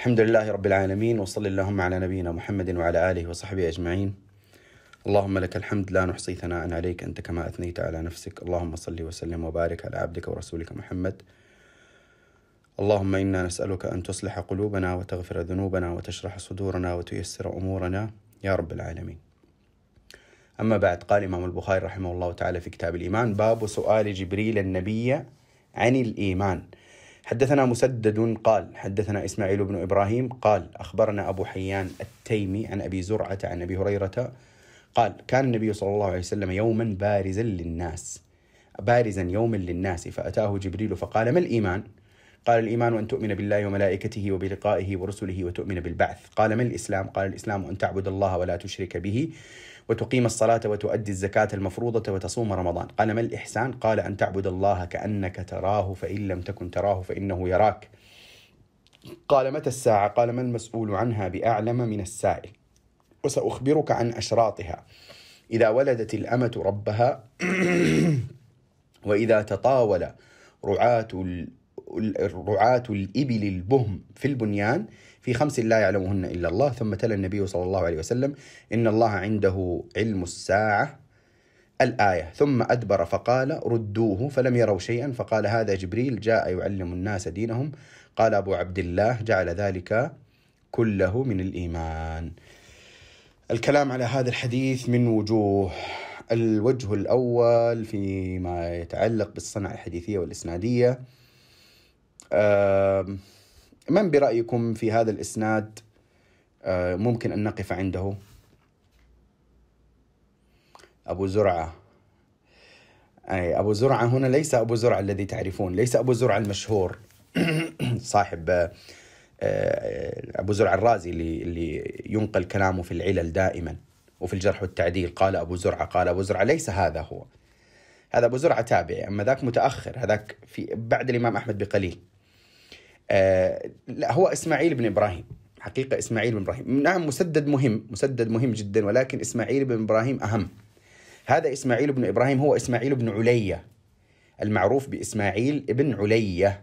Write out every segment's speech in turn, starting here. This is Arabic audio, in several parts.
الحمد لله رب العالمين وصل اللهم على نبينا محمد وعلى آله وصحبه أجمعين اللهم لك الحمد لا نحصي ثناء عليك أنت كما أثنيت على نفسك اللهم صل وسلم وبارك على عبدك ورسولك محمد اللهم إنا نسألك أن تصلح قلوبنا وتغفر ذنوبنا وتشرح صدورنا وتيسر أمورنا يا رب العالمين أما بعد قال الإمام البخاري رحمه الله تعالى في كتاب الإيمان باب سؤال جبريل النبي عن الإيمان حدثنا مسدد قال حدثنا إسماعيل بن إبراهيم قال أخبرنا أبو حيان التيمي عن أبي زرعة عن أبي هريرة قال كان النبي صلى الله عليه وسلم يوما بارزا للناس بارزا يوما للناس فأتاه جبريل فقال ما الإيمان؟ قال الإيمان أن تؤمن بالله وملائكته وبلقائه ورسله وتؤمن بالبعث قال ما الإسلام؟ قال الإسلام أن تعبد الله ولا تشرك به وتقيم الصلاة وتؤدي الزكاة المفروضة وتصوم رمضان قال ما الإحسان؟ قال أن تعبد الله كأنك تراه فإن لم تكن تراه فإنه يراك قال متى الساعة؟ قال ما المسؤول عنها بأعلم من السائل وسأخبرك عن أشراطها إذا ولدت الأمة ربها وإذا تطاول رعاة رعاة الإبل البهم في البنيان في خمس لا يعلمهن إلا الله ثم تلا النبي صلى الله عليه وسلم إن الله عنده علم الساعة الآية ثم أدبر فقال ردوه فلم يروا شيئا فقال هذا جبريل جاء يعلم الناس دينهم قال أبو عبد الله جعل ذلك كله من الإيمان الكلام على هذا الحديث من وجوه الوجه الأول فيما يتعلق بالصنعة الحديثية والإسنادية أه من برأيكم في هذا الإسناد آه، ممكن أن نقف عنده أبو زرعة أي أبو زرعة هنا ليس أبو زرعة الذي تعرفون ليس أبو زرعة المشهور صاحب آه، آه، أبو زرعة الرازي اللي, اللي ينقل كلامه في العلل دائما وفي الجرح والتعديل قال أبو زرعة قال أبو زرعة ليس هذا هو هذا أبو زرعة تابعي أما ذاك متأخر هذاك في بعد الإمام أحمد بقليل آه، لا هو اسماعيل بن ابراهيم حقيقه اسماعيل بن ابراهيم نعم مسدد مهم مسدد مهم جدا ولكن اسماعيل بن ابراهيم اهم هذا اسماعيل بن ابراهيم هو اسماعيل بن عليا المعروف باسماعيل بن عليا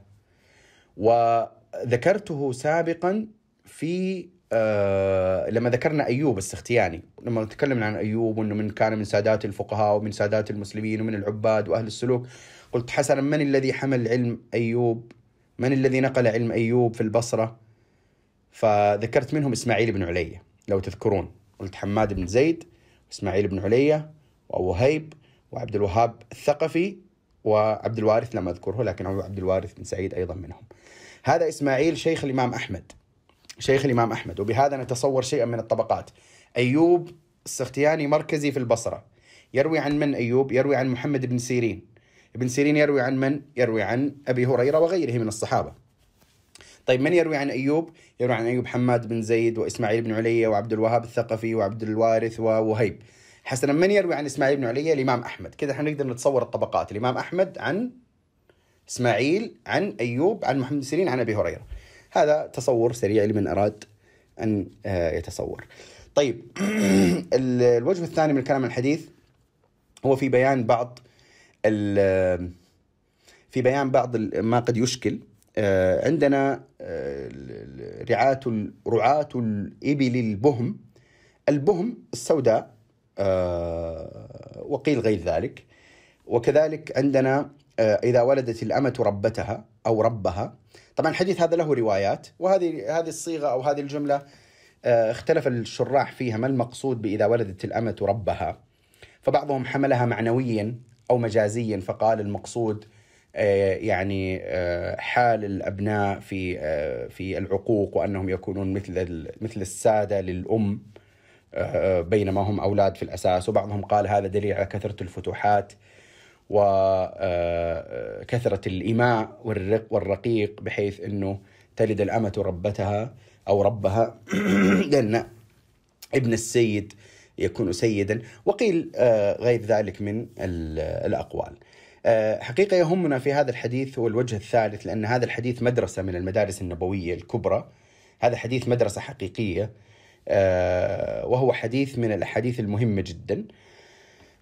وذكرته سابقا في آه لما ذكرنا ايوب السختياني لما تكلمنا عن ايوب وانه من كان من سادات الفقهاء ومن سادات المسلمين ومن العباد واهل السلوك قلت حسنا من الذي حمل علم ايوب من الذي نقل علم أيوب في البصرة فذكرت منهم إسماعيل بن علية لو تذكرون قلت حماد بن زيد وإسماعيل بن علية وأبو هيب وعبد الوهاب الثقفي وعبد الوارث لم أذكره لكن هو عبد الوارث بن سعيد أيضا منهم هذا إسماعيل شيخ الإمام أحمد شيخ الإمام أحمد وبهذا نتصور شيئا من الطبقات أيوب السختياني مركزي في البصرة يروي عن من أيوب يروي عن محمد بن سيرين ابن سيرين يروي عن من؟ يروي عن أبي هريرة وغيره من الصحابة طيب من يروي عن أيوب؟ يروي عن أيوب حماد بن زيد وإسماعيل بن علي وعبد الوهاب الثقفي وعبد الوارث ووهيب حسنا من يروي عن إسماعيل بن علي؟ الإمام أحمد كذا احنا نقدر نتصور الطبقات الإمام أحمد عن إسماعيل عن أيوب عن محمد بن سيرين عن أبي هريرة هذا تصور سريع لمن أراد أن آه، يتصور طيب الوجه الثاني من الكلام الحديث هو في بيان بعض في بيان بعض ما قد يشكل آه، عندنا آه، رعاة رعاة الإبل البهم البهم السوداء آه، وقيل غير ذلك وكذلك عندنا إذا ولدت الأمة ربتها أو ربها طبعا الحديث هذا له روايات وهذه هذه الصيغة أو هذه الجملة اختلف الشراح فيها ما المقصود بإذا ولدت الأمة ربها فبعضهم حملها معنويا او مجازيا فقال المقصود آه، يعني آه، حال الابناء في آه، في العقوق وانهم يكونون مثل مثل الساده للام بينما هم اولاد في الاساس وبعضهم قال هذا دليل على كثره الفتوحات وكثره الايماء والرق والرقيق بحيث انه تلد الامه ربتها او ربها لان ابن السيد يكون سيدا وقيل آه، غير ذلك من الأقوال آه، حقيقة يهمنا في هذا الحديث هو الوجه الثالث لأن هذا الحديث مدرسة من المدارس النبوية الكبرى هذا حديث مدرسة حقيقية آه، وهو حديث من الأحاديث المهمة جدا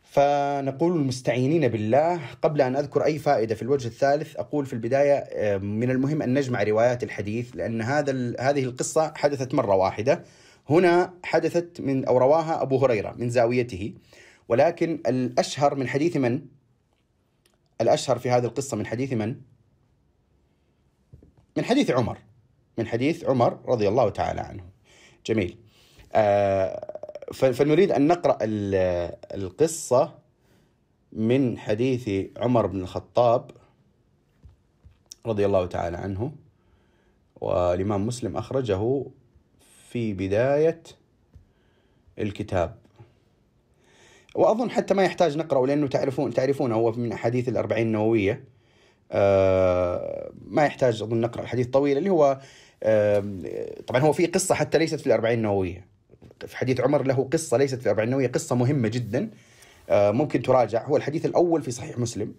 فنقول المستعينين بالله قبل أن أذكر أي فائدة في الوجه الثالث أقول في البداية من المهم أن نجمع روايات الحديث لأن هذا هذه القصة حدثت مرة واحدة هنا حدثت من أو رواها أبو هريرة من زاويته ولكن الأشهر من حديث من؟ الأشهر في هذه القصة من حديث من؟ من حديث عمر من حديث عمر رضي الله تعالى عنه جميل آه، فنريد أن نقرأ القصة من حديث عمر بن الخطاب رضي الله تعالى عنه والإمام مسلم أخرجه في بداية الكتاب وأظن حتى ما يحتاج نقرأه لأنه تعرفون تعرفون هو من أحاديث الأربعين النووية آه، ما يحتاج أظن نقرأ الحديث طويل اللي هو آه، طبعا هو في قصة حتى ليست في الأربعين النووية في حديث عمر له قصة ليست في الأربعين النووية قصة مهمة جدا آه، ممكن تراجع هو الحديث الأول في صحيح مسلم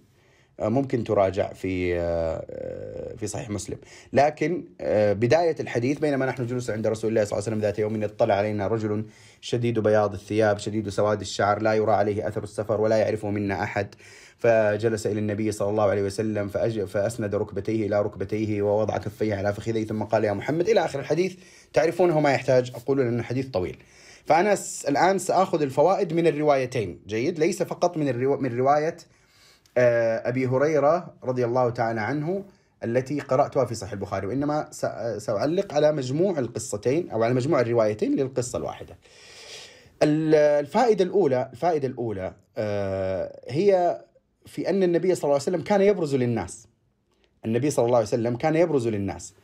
آه، ممكن تراجع في آه، آه، في صحيح مسلم لكن بداية الحديث بينما نحن جلوس عند رسول الله صلى الله عليه وسلم ذات يوم اطلع علينا رجل شديد بياض الثياب شديد سواد الشعر لا يرى عليه أثر السفر ولا يعرفه منا أحد فجلس إلى النبي صلى الله عليه وسلم فأسند ركبتيه إلى ركبتيه ووضع كفيه على فخذيه ثم قال يا محمد إلى آخر الحديث تعرفونه ما يحتاج أقول لأن الحديث طويل فأنا الآن سأخذ الفوائد من الروايتين جيد ليس فقط من, من رواية آه، أبي هريرة رضي الله تعالى عنه التي قرأتها في صحيح البخاري وإنما سأعلق على مجموع القصتين أو على مجموع الروايتين للقصة الواحدة الفائدة الأولى الفائدة الأولى آه، هي في أن النبي صلى الله عليه وسلم كان يبرز للناس النبي صلى الله عليه وسلم كان يبرز للناس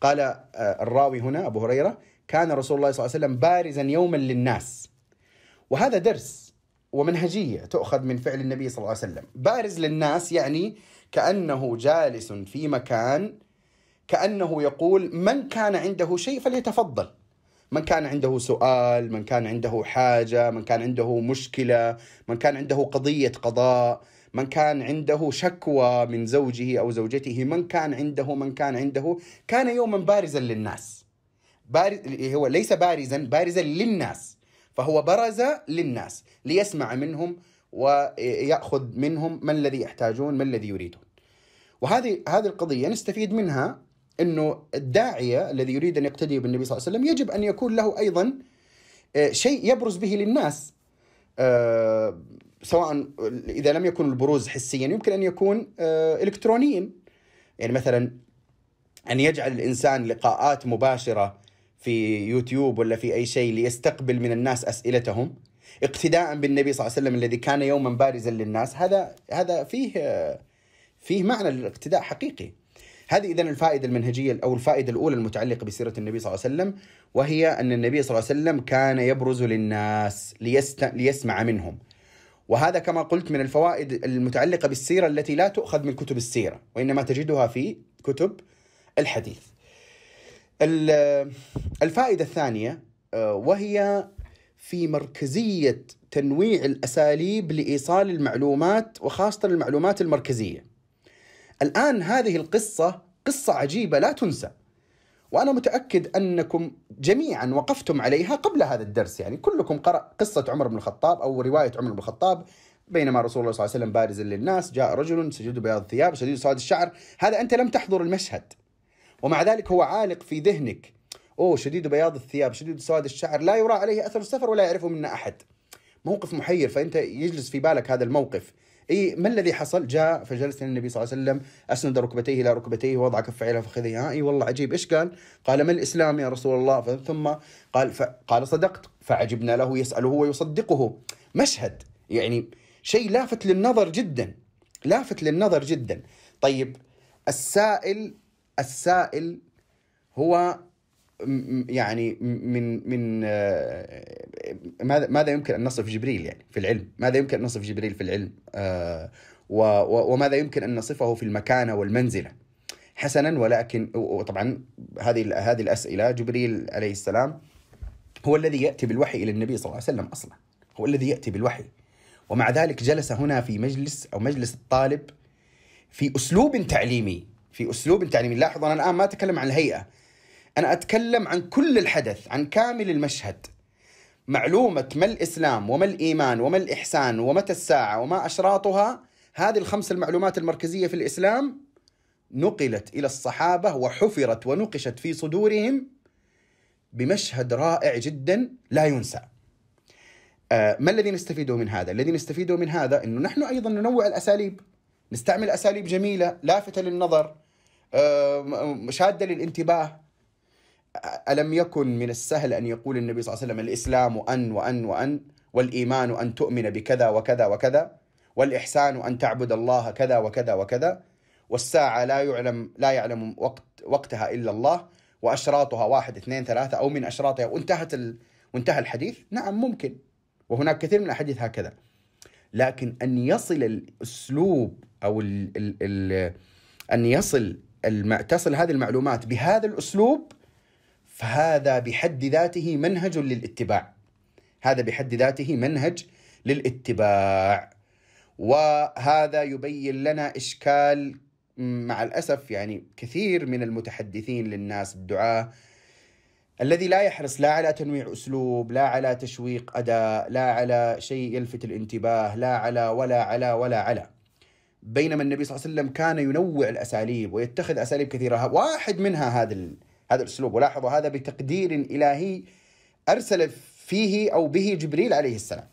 قال آه، الراوي هنا أبو هريرة كان رسول الله صلى الله عليه وسلم بارزا يوما للناس وهذا درس ومنهجية تؤخذ من فعل النبي صلى الله عليه وسلم بارز للناس يعني كأنه جالس في مكان كأنه يقول من كان عنده شيء فليتفضل من كان عنده سؤال من كان عنده حاجة من كان عنده مشكلة من كان عنده قضية قضاء من كان عنده شكوى من زوجه أو زوجته من كان عنده من كان عنده كان يوما بارزا للناس بارز هو ليس بارزا بارزا للناس فهو برز للناس ليسمع منهم ويأخذ منهم ما الذي يحتاجون ما الذي يريدون وهذه هذه القضية نستفيد منها أنه الداعية الذي يريد أن يقتدي بالنبي صلى الله عليه وسلم يجب أن يكون له أيضا آه، شيء يبرز به للناس آه، سواء إذا لم يكن البروز حسيا يمكن أن يكون آه، إلكترونيا يعني مثلا أن يجعل الإنسان لقاءات مباشرة في يوتيوب ولا في أي شيء ليستقبل من الناس أسئلتهم اقتداء بالنبي صلى الله عليه وسلم الذي كان يوما بارزا للناس هذا هذا فيه فيه معنى للاقتداء حقيقي هذه اذا الفائده المنهجيه او الفائده الاولى المتعلقه بسيره النبي صلى الله عليه وسلم وهي ان النبي صلى الله عليه وسلم كان يبرز للناس ليست... ليسمع منهم وهذا كما قلت من الفوائد المتعلقه بالسيره التي لا تؤخذ من كتب السيره وانما تجدها في كتب الحديث الفائدة الثانية آه، وهي في مركزية تنويع الأساليب لإيصال المعلومات وخاصة المعلومات المركزية. الآن هذه القصة قصة عجيبة لا تنسى. وأنا متأكد أنكم جميعا وقفتم عليها قبل هذا الدرس يعني كلكم قرأ قصة عمر بن الخطاب أو رواية عمر بن الخطاب بينما رسول الله صلى الله عليه وسلم بارزا للناس جاء رجل سجد بياض الثياب سجد سواد الشعر هذا أنت لم تحضر المشهد ومع ذلك هو عالق في ذهنك أوه شديد بياض الثياب شديد سواد الشعر لا يرى عليه أثر السفر ولا يعرفه منا أحد موقف محير فأنت يجلس في بالك هذا الموقف اي ما الذي حصل؟ جاء فجلس النبي صلى الله عليه وسلم اسند ركبتيه الى ركبتيه وضع كفه الى فخذيه، آه، اي والله عجيب ايش قال؟ قال ما الاسلام يا رسول الله؟ ثم قال قال صدقت فعجبنا له يساله ويصدقه. مشهد يعني شيء لافت للنظر جدا لافت للنظر جدا. طيب السائل السائل هو يعني من من آه، ماذا يمكن ان نصف جبريل يعني في العلم؟ ماذا يمكن ان نصف جبريل في العلم؟ آه، وماذا يمكن ان نصفه في المكانه والمنزله؟ حسنا ولكن وطبعا هذه هذه الاسئله جبريل عليه السلام هو الذي ياتي بالوحي الى النبي صلى الله عليه وسلم اصلا هو الذي ياتي بالوحي ومع ذلك جلس هنا في مجلس او مجلس الطالب في اسلوب تعليمي في اسلوب التعليم لاحظ انا الان ما اتكلم عن الهيئه انا اتكلم عن كل الحدث عن كامل المشهد معلومه ما الاسلام وما الايمان وما الاحسان ومتى الساعه وما اشراطها هذه الخمس المعلومات المركزيه في الاسلام نقلت الى الصحابه وحفرت ونقشت في صدورهم بمشهد رائع جدا لا ينسى. آه، ما الذي نستفيده من هذا؟ الذي نستفيده من هذا انه نحن ايضا ننوع الاساليب. نستعمل اساليب جميله لافته للنظر آه، شاده للانتباه الم يكن من السهل ان يقول النبي صلى الله عليه وسلم الاسلام ان وان وان والايمان ان تؤمن بكذا وكذا وكذا والاحسان ان تعبد الله كذا وكذا وكذا والساعه لا يعلم لا يعلم وقت وقتها الا الله واشراطها واحد اثنين ثلاثه او من اشراطها وانتهت ال... وانتهى الحديث نعم ممكن وهناك كثير من الاحاديث هكذا لكن ان يصل الاسلوب او ال... ال... ال... ان يصل الم... تصل هذه المعلومات بهذا الاسلوب فهذا بحد ذاته منهج للاتباع هذا بحد ذاته منهج للاتباع وهذا يبين لنا اشكال مع الاسف يعني كثير من المتحدثين للناس الدعاه الذي لا يحرص لا على تنويع اسلوب، لا على تشويق اداء، لا على شيء يلفت الانتباه، لا على ولا على ولا على. بينما النبي صلى الله عليه وسلم كان ينوع الاساليب ويتخذ اساليب كثيره واحد منها هذا هذا الاسلوب ولاحظوا هذا بتقدير الهي ارسل فيه او به جبريل عليه السلام.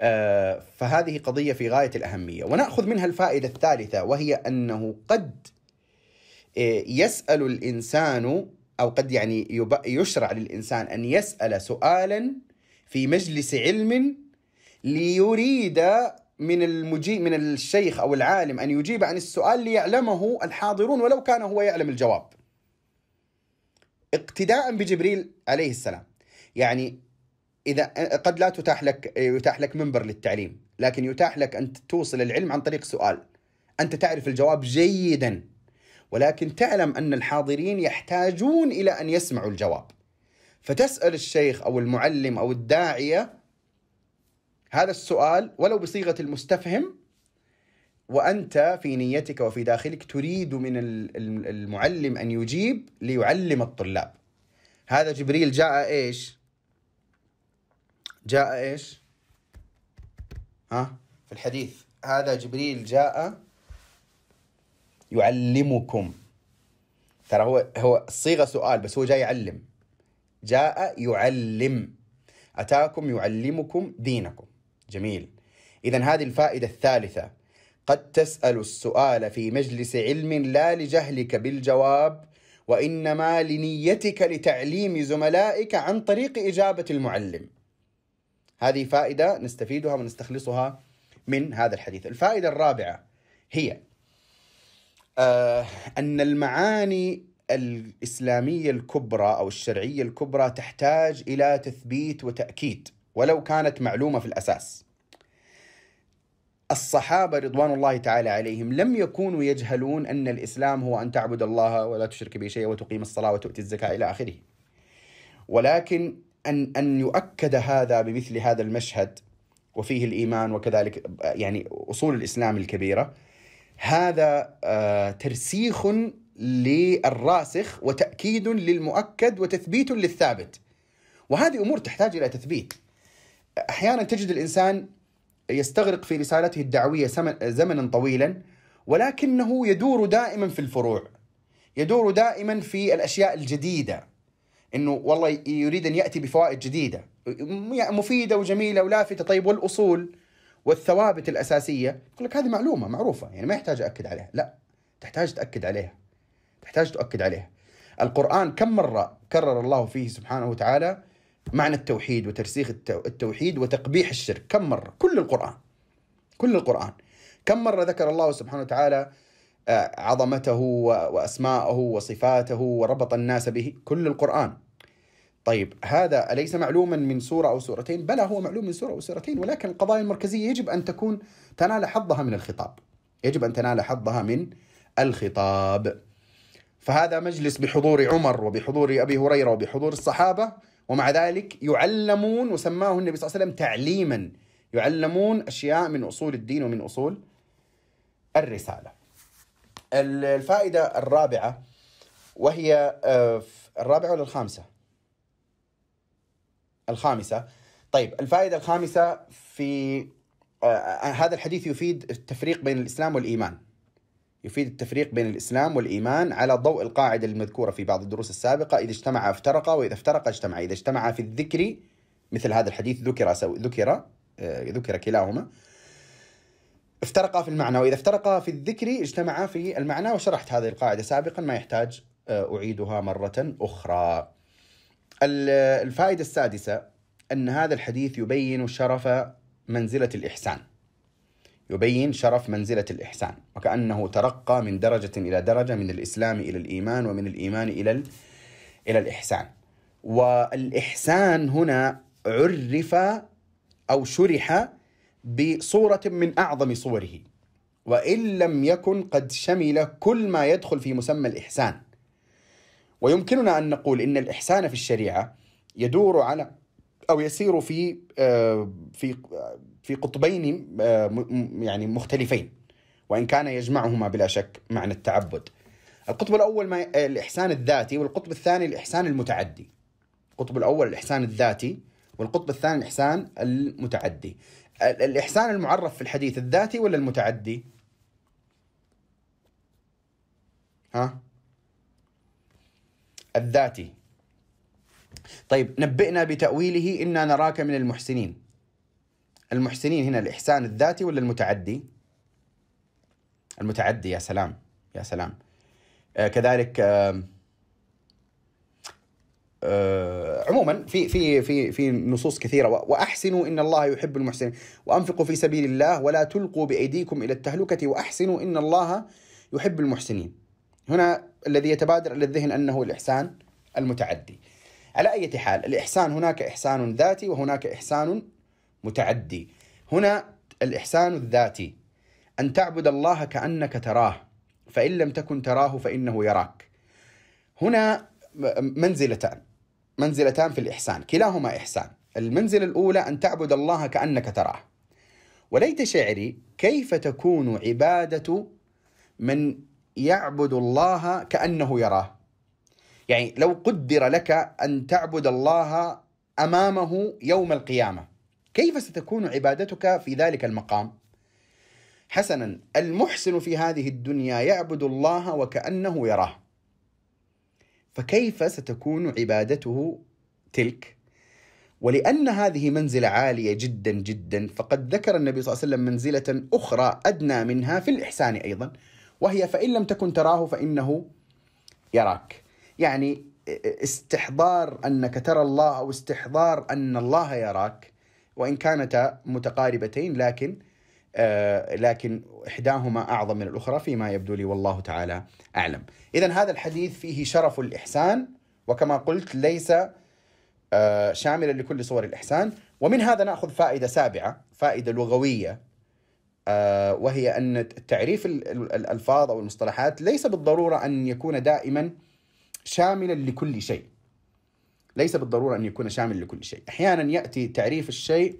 آه، فهذه قضيه في غايه الاهميه وناخذ منها الفائده الثالثه وهي انه قد آه، يسال الانسان او قد يعني يشرع للانسان ان يسال سؤالا في مجلس علم ليريد من المجيب من الشيخ او العالم ان يجيب عن السؤال ليعلمه الحاضرون ولو كان هو يعلم الجواب. اقتداء بجبريل عليه السلام. يعني اذا قد لا تتاح لك يتاح لك منبر للتعليم، لكن يتاح لك ان توصل العلم عن طريق سؤال. انت تعرف الجواب جيدا ولكن تعلم ان الحاضرين يحتاجون الى ان يسمعوا الجواب. فتسال الشيخ او المعلم او الداعيه هذا السؤال ولو بصيغه المستفهم وانت في نيتك وفي داخلك تريد من المعلم ان يجيب ليعلم الطلاب هذا جبريل جاء ايش جاء ايش ها في الحديث هذا جبريل جاء يعلمكم ترى هو هو الصيغه سؤال بس هو جاي يعلم جاء يعلم اتاكم يعلمكم دينكم جميل إذا هذه الفائدة الثالثة قد تسأل السؤال في مجلس علم لا لجهلك بالجواب وإنما لنيتك لتعليم زملائك عن طريق إجابة المعلم هذه فائدة نستفيدها ونستخلصها من هذا الحديث الفائدة الرابعة هي آه، أن المعاني الإسلامية الكبرى أو الشرعية الكبرى تحتاج إلى تثبيت وتأكيد ولو كانت معلومه في الاساس. الصحابه رضوان الله تعالى عليهم لم يكونوا يجهلون ان الاسلام هو ان تعبد الله ولا تشرك به شيئا وتقيم الصلاه وتؤتي الزكاه الى اخره. ولكن ان ان يؤكد هذا بمثل هذا المشهد وفيه الايمان وكذلك يعني اصول الاسلام الكبيره هذا آه، ترسيخ للراسخ وتاكيد للمؤكد وتثبيت للثابت. وهذه امور تحتاج الى تثبيت. احيانا تجد الانسان يستغرق في رسالته الدعويه زمنا طويلا ولكنه يدور دائما في الفروع يدور دائما في الاشياء الجديده انه والله يريد ان ياتي بفوائد جديده مفيده وجميله ولافته طيب والاصول والثوابت الاساسيه يقول لك هذه معلومه معروفه يعني ما يحتاج اكد عليها لا تحتاج تاكد عليها تحتاج تؤكد عليها القران كم مره كرر الله فيه سبحانه وتعالى معنى التوحيد وترسيخ التوحيد وتقبيح الشرك كم مرة كل القرآن كل القرآن كم مرة ذكر الله سبحانه وتعالى آه، عظمته وأسماءه وصفاته وربط الناس به كل القرآن طيب هذا أليس معلوما من سورة أو سورتين بلى هو معلوم من سورة أو سورتين ولكن القضايا المركزية يجب أن تكون تنال حظها من الخطاب يجب أن تنال حظها من الخطاب فهذا مجلس بحضور عمر وبحضور أبي هريرة وبحضور الصحابة ومع ذلك يعلمون وسماه النبي صلى الله عليه وسلم تعليما يعلمون أشياء من أصول الدين ومن أصول الرسالة الفائدة الرابعة وهي آه، الرابعة ولا الخامسة الخامسة طيب الفائدة الخامسة في آه، هذا الحديث يفيد التفريق بين الإسلام والإيمان يفيد التفريق بين الإسلام والإيمان على ضوء القاعدة المذكورة في بعض الدروس السابقة إذا اجتمع افترقا وإذا افترق اجتمع إذا اجتمع في الذكر مثل هذا الحديث ذكر ذكر آه، ذكر كلاهما افترقا في المعنى وإذا افترقا في الذكر اجتمعا في المعنى وشرحت هذه القاعدة سابقا ما يحتاج آه، أعيدها مرة أخرى الفائدة السادسة أن هذا الحديث يبين شرف منزلة الإحسان يبين شرف منزلة الإحسان وكأنه ترقى من درجة إلى درجة من الإسلام إلى الإيمان ومن الإيمان إلى إلى الإحسان والإحسان هنا عرف أو شرح بصورة من أعظم صوره وإن لم يكن قد شمل كل ما يدخل في مسمى الإحسان ويمكننا أن نقول إن الإحسان في الشريعة يدور على أو يسير في آه، في آه، في قطبين آه، يعني مختلفين وإن كان يجمعهما بلا شك معنى التعبد القطب الأول ما آه، الإحسان الذاتي والقطب الثاني الإحسان المتعدي القطب الأول الإحسان الذاتي والقطب الثاني الإحسان المتعدي الإحسان المعرف في الحديث الذاتي ولا المتعدي ها الذاتي طيب نبئنا بتأويله إنا نراك من المحسنين المحسنين هنا الإحسان الذاتي ولا المتعدي؟ المتعدي يا سلام يا سلام آه كذلك آه آه عموما في في في في نصوص كثيره واحسنوا ان الله يحب المحسنين وانفقوا في سبيل الله ولا تلقوا بايديكم الى التهلكه واحسنوا ان الله يحب المحسنين. هنا الذي يتبادر الى الذهن انه الاحسان المتعدي. على اي حال الاحسان هناك احسان ذاتي وهناك احسان متعدي هنا الإحسان الذاتي أن تعبد الله كأنك تراه فإن لم تكن تراه فإنه يراك هنا منزلتان منزلتان في الإحسان كلاهما إحسان المنزلة الأولى أن تعبد الله كأنك تراه وليت شعري كيف تكون عبادة من يعبد الله كأنه يراه يعني لو قدر لك أن تعبد الله أمامه يوم القيامة كيف ستكون عبادتك في ذلك المقام حسنا المحسن في هذه الدنيا يعبد الله وكانه يراه فكيف ستكون عبادته تلك ولان هذه منزله عاليه جدا جدا فقد ذكر النبي صلى الله عليه وسلم منزله اخرى ادنى منها في الاحسان ايضا وهي فان لم تكن تراه فانه يراك يعني استحضار انك ترى الله او استحضار ان الله يراك وإن كانتا متقاربتين لكن آه، لكن إحداهما أعظم من الأخرى فيما يبدو لي والله تعالى أعلم إذا هذا الحديث فيه شرف الإحسان وكما قلت ليس آه، شاملا لكل صور الإحسان ومن هذا نأخذ فائدة سابعة فائدة لغوية آه، وهي أن تعريف الألفاظ أو المصطلحات ليس بالضرورة أن يكون دائما شاملا لكل شيء ليس بالضرورة أن يكون شامل لكل شيء أحيانا يأتي تعريف الشيء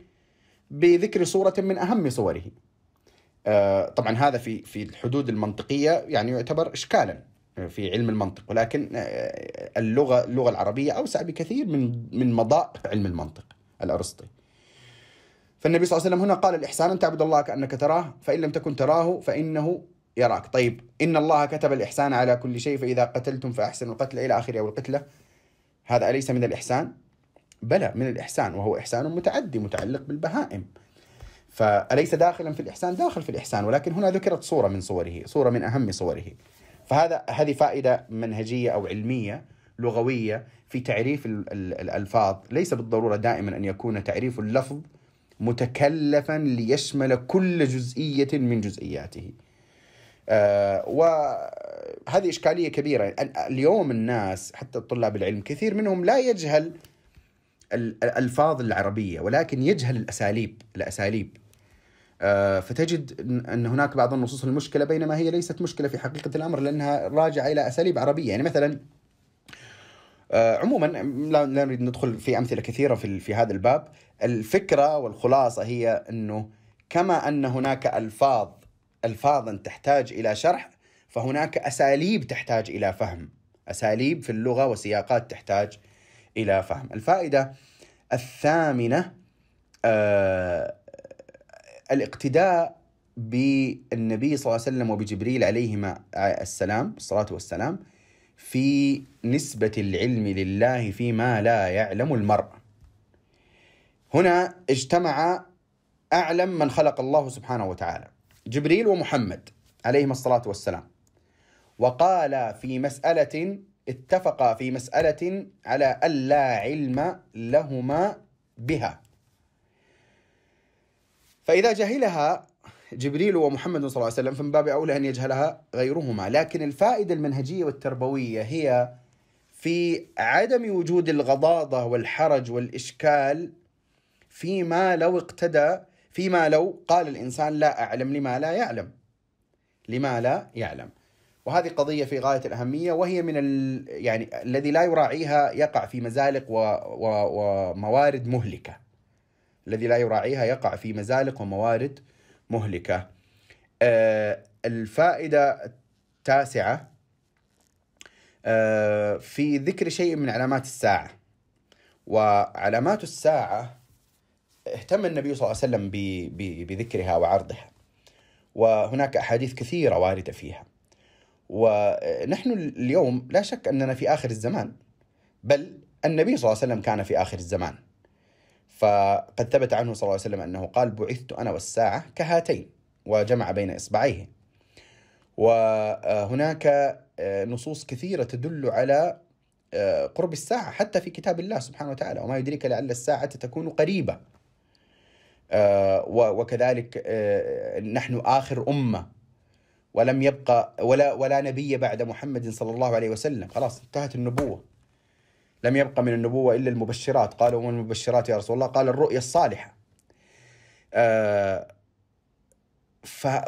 بذكر صورة من أهم صوره آه، طبعا هذا في في الحدود المنطقية يعني يعتبر إشكالا في علم المنطق ولكن آه، اللغة اللغة العربية أوسع بكثير من من مضاء علم المنطق الأرسطي فالنبي صلى الله عليه وسلم هنا قال الإحسان أن تعبد الله كأنك تراه فإن لم تكن تراه فإنه يراك طيب إن الله كتب الإحسان على كل شيء فإذا قتلتم فأحسنوا القتل إلى آخره والقتلة هذا أليس من الإحسان؟ بلى من الإحسان وهو إحسان متعدي متعلق بالبهائم فأليس داخلا في الإحسان؟ داخل في الإحسان ولكن هنا ذكرت صورة من صوره صورة من أهم صوره فهذا هذه فائدة منهجية أو علمية لغوية في تعريف الألفاظ ليس بالضرورة دائما أن يكون تعريف اللفظ متكلفا ليشمل كل جزئية من جزئياته آه، وهذه إشكالية كبيرة اليوم الناس حتى طلاب العلم كثير منهم لا يجهل الألفاظ العربية ولكن يجهل الأساليب الأساليب آه، فتجد أن هناك بعض النصوص المشكلة بينما هي ليست مشكلة في حقيقة الأمر لأنها راجعة إلى أساليب عربية يعني مثلا آه، عموما لا نريد ندخل في أمثلة كثيرة في, في هذا الباب الفكرة والخلاصة هي أنه كما أن هناك ألفاظ ألفاظا تحتاج إلى شرح فهناك أساليب تحتاج إلى فهم أساليب في اللغة وسياقات تحتاج إلى فهم الفائدة الثامنة آه الاقتداء بالنبي صلى الله عليه وسلم وبجبريل عليهما السلام الصلاة والسلام في نسبة العلم لله فيما لا يعلم المرء هنا اجتمع أعلم من خلق الله سبحانه وتعالى جبريل ومحمد عليهما الصلاة والسلام وقال في مسألة اتفقا في مسألة على ألا علم لهما بها فإذا جهلها جبريل ومحمد صلى الله عليه وسلم فمن باب أولى أن يجهلها غيرهما لكن الفائدة المنهجية والتربوية هي في عدم وجود الغضاضة والحرج والإشكال فيما لو اقتدى فيما لو قال الإنسان لا أعلم لما لا يعلم لما لا يعلم وهذه قضية في غاية الأهمية وهي من ال... يعني الذي لا يراعيها يقع في مزالق و... و... وموارد مهلكة الذي لا يراعيها يقع في مزالق وموارد مهلكة آه الفائدة التاسعة آه في ذكر شيء من علامات الساعة وعلامات الساعة اهتم النبي صلى الله عليه وسلم بذكرها وعرضها وهناك أحاديث كثيرة واردة فيها ونحن اليوم لا شك أننا في آخر الزمان بل النبي صلى الله عليه وسلم كان في آخر الزمان فقد ثبت عنه صلى الله عليه وسلم أنه قال بعثت أنا والساعة كهاتين وجمع بين إصبعيه وهناك آه، نصوص كثيرة تدل على آه، قرب الساعة حتى في كتاب الله سبحانه وتعالى وما يدريك لعل الساعة تكون قريبة آه، وكذلك آه، نحن آخر أمة ولم يبقى ولا ولا نبي بعد محمد صلى الله عليه وسلم خلاص انتهت النبوة لم يبقى من النبوة إلا المبشرات قالوا وما المبشرات يا رسول الله قال الرؤيا الصالحة آه،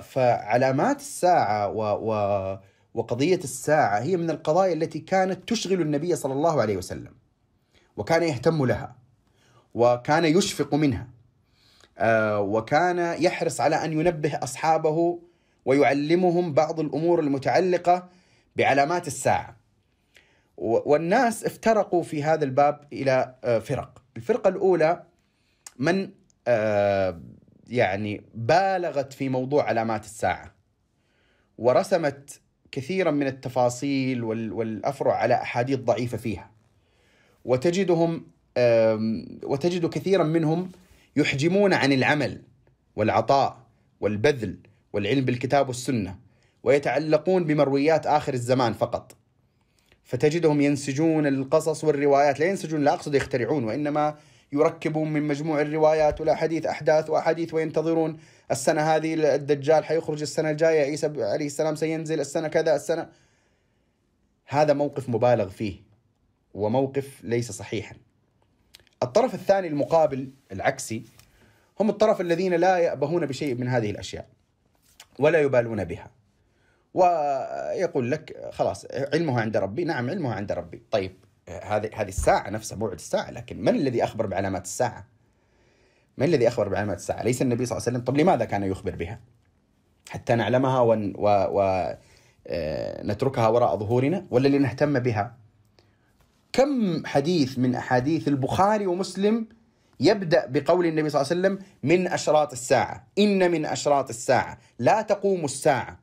فعلامات الساعة و, و وقضية الساعة هي من القضايا التي كانت تشغل النبي صلى الله عليه وسلم وكان يهتم لها وكان يشفق منها آه، وكان يحرص على ان ينبه اصحابه ويعلمهم بعض الامور المتعلقه بعلامات الساعه. والناس افترقوا في هذا الباب الى آه، فرق، الفرقه الاولى من آه، يعني بالغت في موضوع علامات الساعه ورسمت كثيرا من التفاصيل والافرع على احاديث ضعيفه فيها. وتجدهم وتجد كثيرا منهم يحجمون عن العمل والعطاء والبذل والعلم بالكتاب والسنه ويتعلقون بمرويات اخر الزمان فقط فتجدهم ينسجون القصص والروايات لا ينسجون لا اقصد يخترعون وانما يركبون من مجموع الروايات والاحاديث احداث واحاديث وينتظرون السنه هذه الدجال حيخرج السنه الجايه عيسى عليه السلام سينزل السنه كذا السنه هذا موقف مبالغ فيه وموقف ليس صحيحا الطرف الثاني المقابل العكسي هم الطرف الذين لا يأبهون بشيء من هذه الأشياء ولا يبالون بها ويقول لك خلاص علمها عند ربي نعم علمها عند ربي طيب هذه هذه الساعة نفسها موعد الساعة لكن من الذي أخبر بعلامات الساعة؟ من الذي أخبر بعلامات الساعة؟ ليس النبي صلى الله عليه وسلم طب لماذا كان يخبر بها؟ حتى نعلمها ونتركها و... و... آه، وراء ظهورنا ولا لنهتم بها؟ كم حديث من احاديث البخاري ومسلم يبدا بقول النبي صلى الله عليه وسلم من اشراط الساعه ان من اشراط الساعه لا تقوم الساعه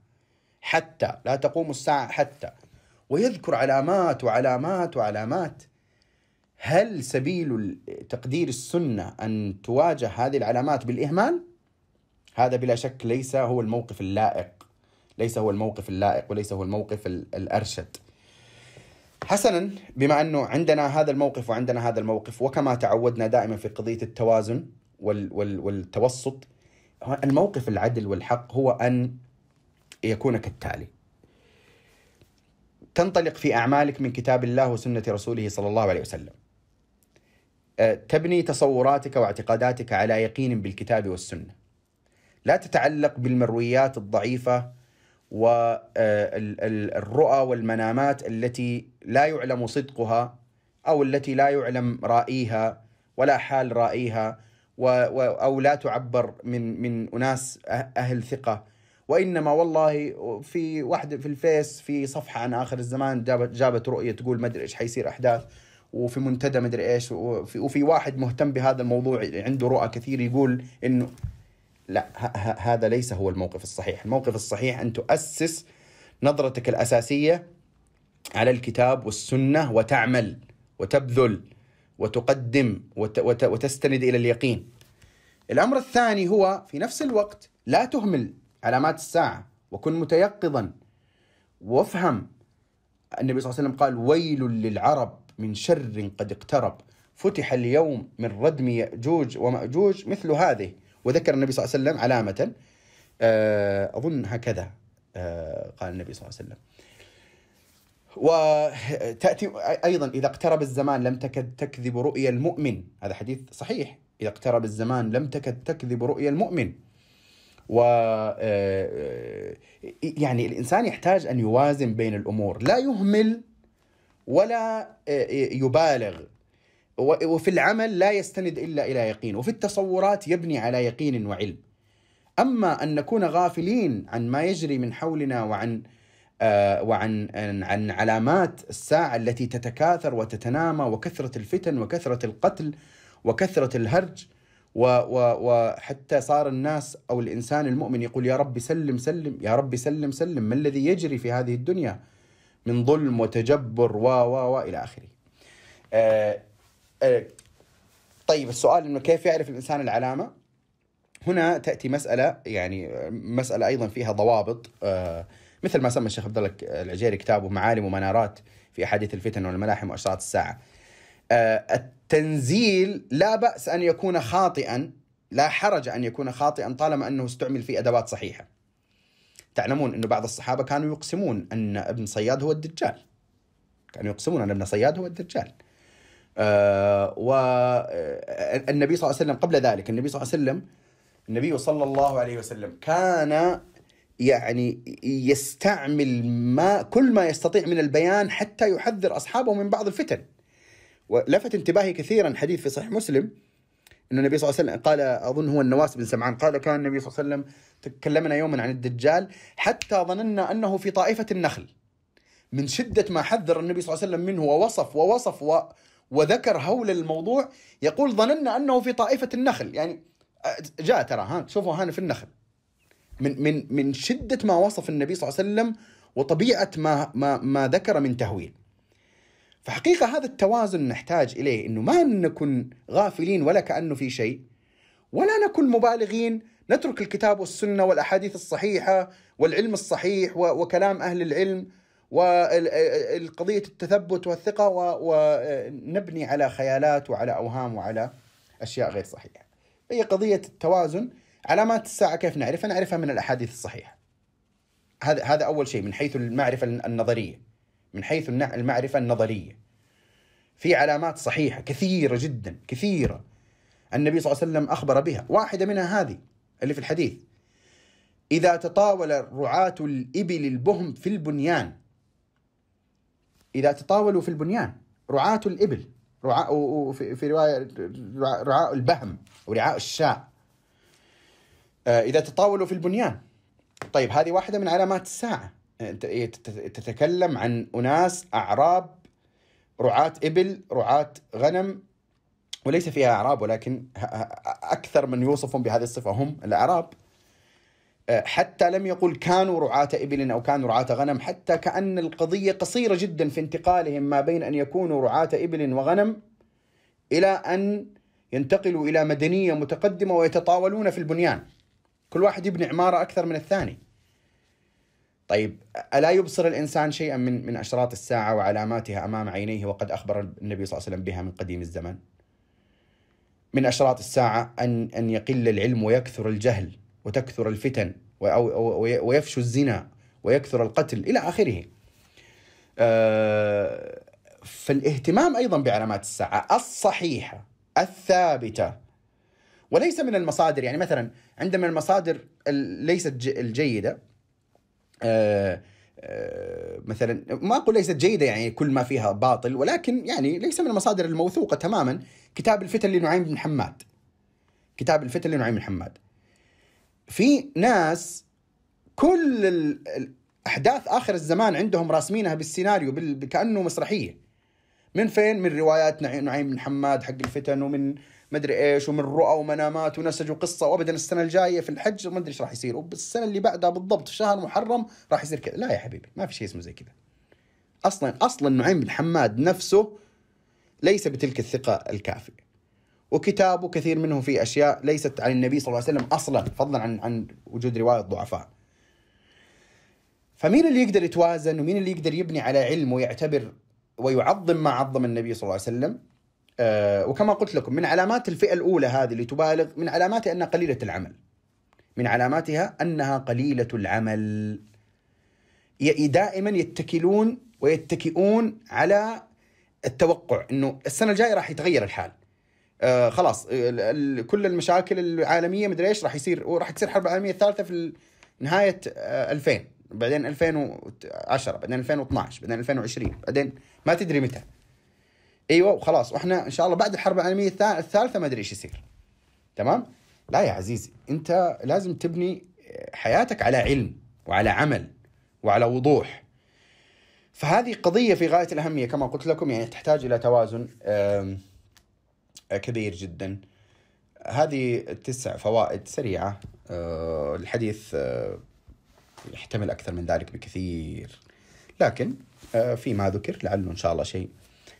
حتى لا تقوم الساعه حتى ويذكر علامات وعلامات وعلامات هل سبيل تقدير السنه ان تواجه هذه العلامات بالاهمال هذا بلا شك ليس هو الموقف اللائق ليس هو الموقف اللائق وليس هو الموقف الارشد حسنا بما انه عندنا هذا الموقف وعندنا هذا الموقف وكما تعودنا دائما في قضيه التوازن وال وال والتوسط الموقف العدل والحق هو ان يكون كالتالي تنطلق في اعمالك من كتاب الله وسنه رسوله صلى الله عليه وسلم أه، تبني تصوراتك واعتقاداتك على يقين بالكتاب والسنه لا تتعلق بالمرويات الضعيفه والرؤى والمنامات التي لا يعلم صدقها او التي لا يعلم رائيها ولا حال رائيها او لا تعبر من من اناس أه- اهل ثقه وانما والله في واحده في الفيس في صفحه عن اخر الزمان جابت جابت رؤيه تقول ما ادري ايش حيصير احداث وفي منتدى ما ادري ايش وفي, وفي واحد مهتم بهذا الموضوع عنده رؤى كثير يقول انه لا هذا ليس هو الموقف الصحيح الموقف الصحيح أن تؤسس نظرتك الأساسية على الكتاب والسنة وتعمل وتبذل وتقدم وت وت وتستند إلى اليقين الأمر الثاني هو في نفس الوقت لا تهمل علامات الساعة وكن متيقظا وافهم النبي صلى الله عليه وسلم قال ويل للعرب من شر قد اقترب فتح اليوم من ردم يأجوج ومأجوج مثل هذه وذكر النبي صلى الله عليه وسلم علامة آه، أظن هكذا آه، قال النبي صلى الله عليه وسلم وتأتي أيضا إذا اقترب الزمان لم تكد تكذب رؤيا المؤمن هذا حديث صحيح إذا اقترب الزمان لم تكد تكذب رؤيا المؤمن و آه، يعني الإنسان يحتاج أن يوازن بين الأمور لا يهمل ولا يبالغ وفي العمل لا يستند الا الى يقين وفي التصورات يبني على يقين وعلم اما ان نكون غافلين عن ما يجري من حولنا وعن آه، وعن عن علامات الساعه التي تتكاثر وتتنامى وكثره الفتن وكثره القتل وكثره الهرج وحتى صار الناس او الانسان المؤمن يقول يا رب سلم سلم يا رب سلم سلم ما الذي يجري في هذه الدنيا من ظلم وتجبر و و و الى اخره. آه، إيه. طيب السؤال انه كيف يعرف الانسان العلامه؟ هنا تاتي مساله يعني مساله ايضا فيها ضوابط آه، مثل ما سمى الشيخ عبد الله العجيري كتابه معالم ومنارات في احاديث الفتن والملاحم واشراط الساعه. آه، التنزيل لا باس ان يكون خاطئا لا حرج ان يكون خاطئا طالما انه استعمل في ادوات صحيحه. تعلمون انه بعض الصحابه كانوا يقسمون ان ابن صياد هو الدجال. كانوا يقسمون ان ابن صياد هو الدجال. آه، والنبي آه، صلى الله عليه وسلم قبل ذلك النبي صلى الله عليه وسلم النبي صلى الله عليه وسلم كان يعني يستعمل ما كل ما يستطيع من البيان حتى يحذر اصحابه من بعض الفتن. ولفت انتباهي كثيرا حديث في صحيح مسلم ان النبي صلى الله عليه وسلم قال اظن هو النواس بن سمعان قال كان النبي صلى الله عليه وسلم تكلمنا يوما عن الدجال حتى ظننا انه في طائفه النخل. من شده ما حذر النبي صلى الله عليه وسلم منه ووصف ووصف و وذكر هول الموضوع يقول ظننا أنه في طائفة النخل يعني جاء ترى ها شوفوا هان في النخل من من من شدة ما وصف النبي صلى الله عليه وسلم وطبيعة ما ما ما ذكر من تهويل فحقيقة هذا التوازن نحتاج إليه أنه ما نكون غافلين ولا كأنه في شيء ولا نكون مبالغين نترك الكتاب والسنة والأحاديث الصحيحة والعلم الصحيح وكلام أهل العلم والقضية التثبت والثقة ونبني على خيالات وعلى أوهام وعلى أشياء غير صحيحة هي قضية التوازن علامات الساعة كيف نعرفها نعرفها من الأحاديث الصحيحة هذا هذا أول شيء من حيث المعرفة النظرية من حيث المعرفة النظرية في علامات صحيحة كثيرة جدا كثيرة النبي صلى الله عليه وسلم أخبر بها واحدة منها هذه اللي في الحديث إذا تطاول رعاة الإبل البهم في البنيان إذا تطاولوا في البنيان رعاة الإبل رعاء في رواية رعاء البهم ورعاء الشاء آه، إذا تطاولوا في البنيان طيب هذه واحدة من علامات الساعة آه، تتكلم عن أناس أعراب رعاة إبل رعاة غنم وليس فيها أعراب ولكن أكثر من يوصفهم بهذه الصفة هم الأعراب آه، حتى لم يقل كانوا رعاة إبل أو كانوا رعاة غنم حتى كأن القضية قصيرة جدا في انتقالهم ما بين أن يكونوا رعاة إبل وغنم إلى أن ينتقلوا إلى مدنية متقدمة ويتطاولون في البنيان كل واحد يبني عمارة أكثر من الثاني طيب ألا يبصر الإنسان شيئا من من أشراط الساعة وعلاماتها أمام عينيه وقد أخبر النبي صلى الله عليه وسلم بها من قديم الزمن من أشراط الساعة أن أن يقل العلم ويكثر الجهل وتكثر الفتن ويفشو الزنا ويكثر القتل إلى آخره آه، فالاهتمام أيضا بعلامات الساعة الصحيحة الثابتة وليس من المصادر يعني مثلا عندما المصادر ليست الجيدة آه، آه، مثلا ما اقول ليست جيده يعني كل ما فيها باطل ولكن يعني ليس من المصادر الموثوقه تماما كتاب الفتن لنعيم بن حماد كتاب الفتن لنعيم بن حماد في ناس كل احداث اخر الزمان عندهم راسمينها بالسيناريو بال... كانه مسرحيه من فين من روايات نعيم بن حماد حق الفتن ومن مدري ايش ومن رؤى ومنامات ونسج وقصه وابدا السنه الجايه في الحج وما ادري ايش راح يصير وبالسنه اللي بعدها بالضبط في شهر محرم راح يصير كذا لا يا حبيبي ما في شيء اسمه زي كذا اصلا اصلا نعيم بن حماد نفسه ليس بتلك الثقه الكافيه وكتابه كثير منه في اشياء ليست عن النبي صلى الله عليه وسلم اصلا فضلا عن عن وجود روايه ضعفاء. فمين اللي يقدر يتوازن ومين اللي يقدر يبني على علم ويعتبر ويعظم ما عظم النبي صلى الله عليه وسلم؟ أه وكما قلت لكم من علامات الفئه الاولى هذه اللي تبالغ من علاماتها انها قليله العمل. من علاماتها انها قليله العمل. دائما يتكلون ويتكئون على التوقع انه السنه الجايه راح يتغير الحال. آه، خلاص آه، كل المشاكل العالميه مدري ايش راح يصير وراح تصير الحرب العالميه الثالثه في نهايه 2000 آه، بعدين 2010 بعدين 2012 بعدين 2020 بعدين ما تدري متى ايوه وخلاص واحنا ان شاء الله بعد الحرب العالميه الثالثه ما ادري ايش يصير تمام لا يا عزيزي انت لازم تبني حياتك على علم وعلى عمل وعلى وضوح فهذه قضيه في غايه الاهميه كما قلت لكم يعني تحتاج الى توازن كبير جدا هذه تسع فوائد سريعة آه، الحديث آه، يحتمل أكثر من ذلك بكثير لكن آه، فيما ذكر لعله إن شاء الله شيء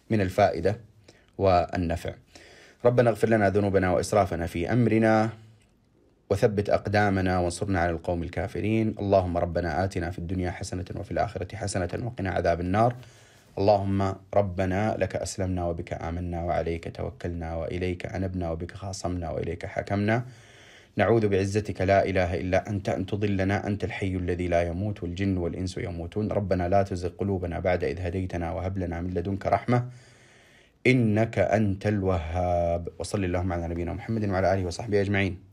من الفائدة والنفع ربنا اغفر لنا ذنوبنا وإسرافنا في أمرنا وثبت أقدامنا وانصرنا على القوم الكافرين اللهم ربنا آتنا في الدنيا حسنة وفي الآخرة حسنة وقنا عذاب النار اللهم ربنا لك أسلمنا وبك آمنا وعليك توكلنا وإليك أنبنا وبك خاصمنا وإليك حكمنا نعوذ بعزتك لا إله إلا أنت أن تضلنا أنت الحي الذي لا يموت والجن والإنس يموتون ربنا لا تزغ قلوبنا بعد إذ هديتنا وهب لنا من لدنك رحمة إنك أنت الوهاب وصل اللهم على نبينا محمد وعلى آله وصحبه أجمعين